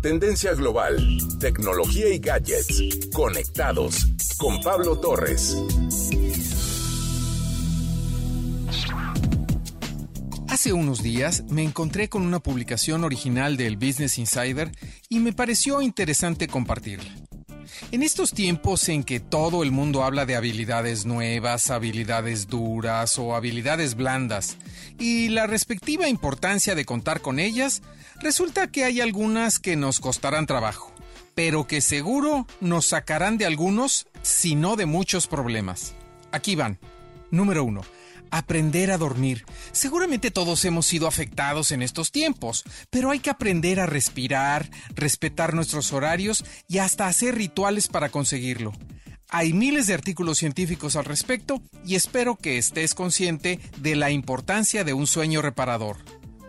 Tendencia global, tecnología y gadgets. Conectados con Pablo Torres. Hace unos días me encontré con una publicación original del Business Insider y me pareció interesante compartirla. En estos tiempos en que todo el mundo habla de habilidades nuevas, habilidades duras o habilidades blandas, y la respectiva importancia de contar con ellas, resulta que hay algunas que nos costarán trabajo, pero que seguro nos sacarán de algunos, si no de muchos problemas. Aquí van. Número 1 aprender a dormir. Seguramente todos hemos sido afectados en estos tiempos, pero hay que aprender a respirar, respetar nuestros horarios y hasta hacer rituales para conseguirlo. Hay miles de artículos científicos al respecto y espero que estés consciente de la importancia de un sueño reparador.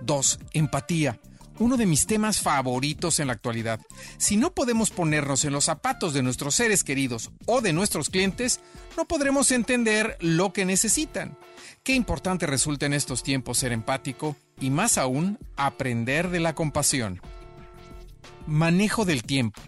2. Empatía uno de mis temas favoritos en la actualidad. Si no podemos ponernos en los zapatos de nuestros seres queridos o de nuestros clientes, no podremos entender lo que necesitan. Qué importante resulta en estos tiempos ser empático y más aún aprender de la compasión. Manejo del tiempo.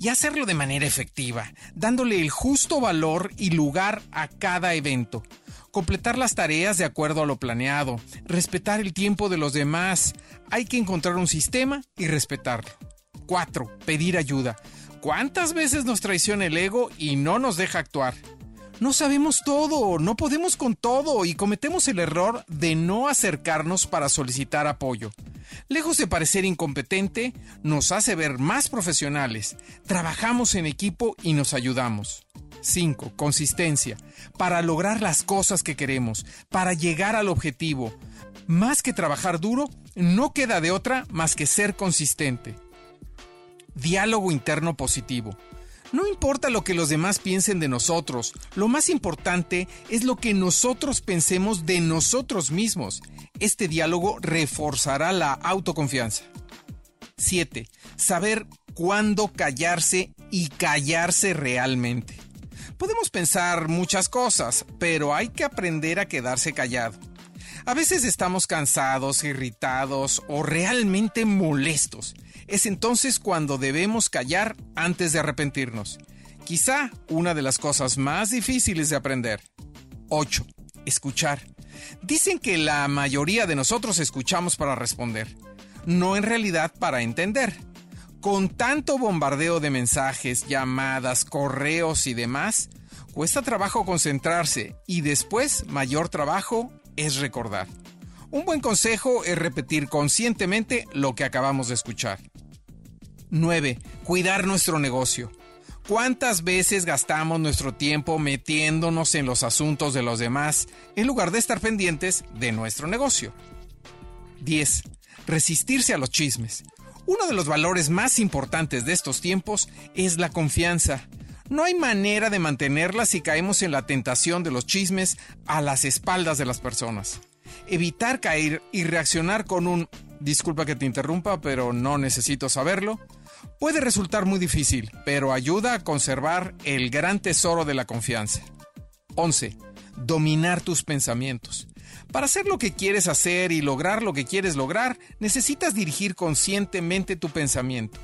Y hacerlo de manera efectiva, dándole el justo valor y lugar a cada evento completar las tareas de acuerdo a lo planeado, respetar el tiempo de los demás. Hay que encontrar un sistema y respetarlo. 4. Pedir ayuda. ¿Cuántas veces nos traiciona el ego y no nos deja actuar? No sabemos todo, no podemos con todo y cometemos el error de no acercarnos para solicitar apoyo. Lejos de parecer incompetente, nos hace ver más profesionales. Trabajamos en equipo y nos ayudamos. 5. Consistencia. Para lograr las cosas que queremos, para llegar al objetivo. Más que trabajar duro, no queda de otra más que ser consistente. Diálogo interno positivo. No importa lo que los demás piensen de nosotros, lo más importante es lo que nosotros pensemos de nosotros mismos. Este diálogo reforzará la autoconfianza. 7. Saber cuándo callarse y callarse realmente. Podemos pensar muchas cosas, pero hay que aprender a quedarse callado. A veces estamos cansados, irritados o realmente molestos. Es entonces cuando debemos callar antes de arrepentirnos. Quizá una de las cosas más difíciles de aprender. 8. Escuchar. Dicen que la mayoría de nosotros escuchamos para responder, no en realidad para entender. Con tanto bombardeo de mensajes, llamadas, correos y demás, cuesta trabajo concentrarse y después mayor trabajo es recordar. Un buen consejo es repetir conscientemente lo que acabamos de escuchar. 9. Cuidar nuestro negocio. ¿Cuántas veces gastamos nuestro tiempo metiéndonos en los asuntos de los demás en lugar de estar pendientes de nuestro negocio? 10. Resistirse a los chismes. Uno de los valores más importantes de estos tiempos es la confianza. No hay manera de mantenerla si caemos en la tentación de los chismes a las espaldas de las personas. Evitar caer y reaccionar con un disculpa que te interrumpa, pero no necesito saberlo, puede resultar muy difícil, pero ayuda a conservar el gran tesoro de la confianza. 11. Dominar tus pensamientos. Para hacer lo que quieres hacer y lograr lo que quieres lograr, necesitas dirigir conscientemente tu pensamiento.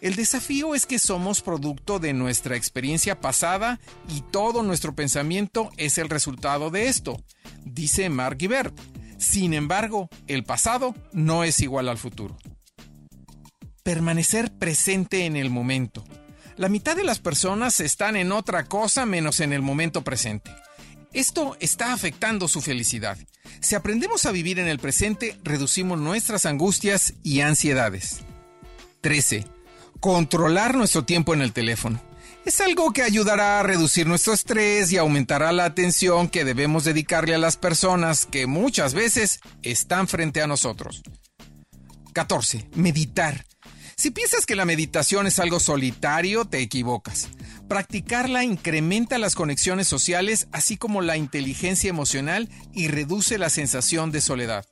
El desafío es que somos producto de nuestra experiencia pasada y todo nuestro pensamiento es el resultado de esto, dice Mark Gibert. Sin embargo, el pasado no es igual al futuro. Permanecer presente en el momento. La mitad de las personas están en otra cosa menos en el momento presente. Esto está afectando su felicidad. Si aprendemos a vivir en el presente, reducimos nuestras angustias y ansiedades. 13. Controlar nuestro tiempo en el teléfono. Es algo que ayudará a reducir nuestro estrés y aumentará la atención que debemos dedicarle a las personas que muchas veces están frente a nosotros. 14. Meditar. Si piensas que la meditación es algo solitario, te equivocas. Practicarla incrementa las conexiones sociales, así como la inteligencia emocional y reduce la sensación de soledad.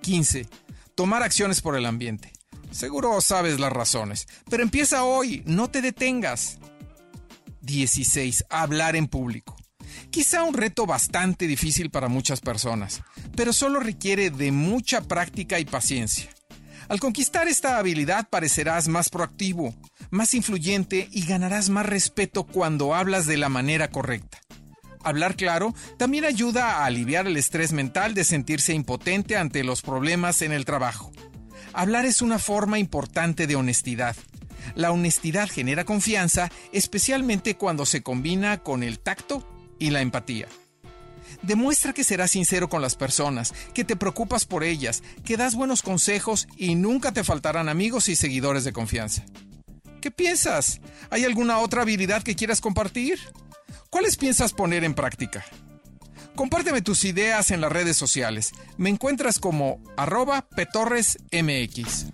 15. Tomar acciones por el ambiente. Seguro sabes las razones, pero empieza hoy, no te detengas. 16. Hablar en público. Quizá un reto bastante difícil para muchas personas, pero solo requiere de mucha práctica y paciencia. Al conquistar esta habilidad parecerás más proactivo, más influyente y ganarás más respeto cuando hablas de la manera correcta. Hablar claro también ayuda a aliviar el estrés mental de sentirse impotente ante los problemas en el trabajo. Hablar es una forma importante de honestidad. La honestidad genera confianza, especialmente cuando se combina con el tacto y la empatía. Demuestra que serás sincero con las personas, que te preocupas por ellas, que das buenos consejos y nunca te faltarán amigos y seguidores de confianza. ¿Qué piensas? ¿Hay alguna otra habilidad que quieras compartir? ¿Cuáles piensas poner en práctica? Compárteme tus ideas en las redes sociales. Me encuentras como arroba petorresmx.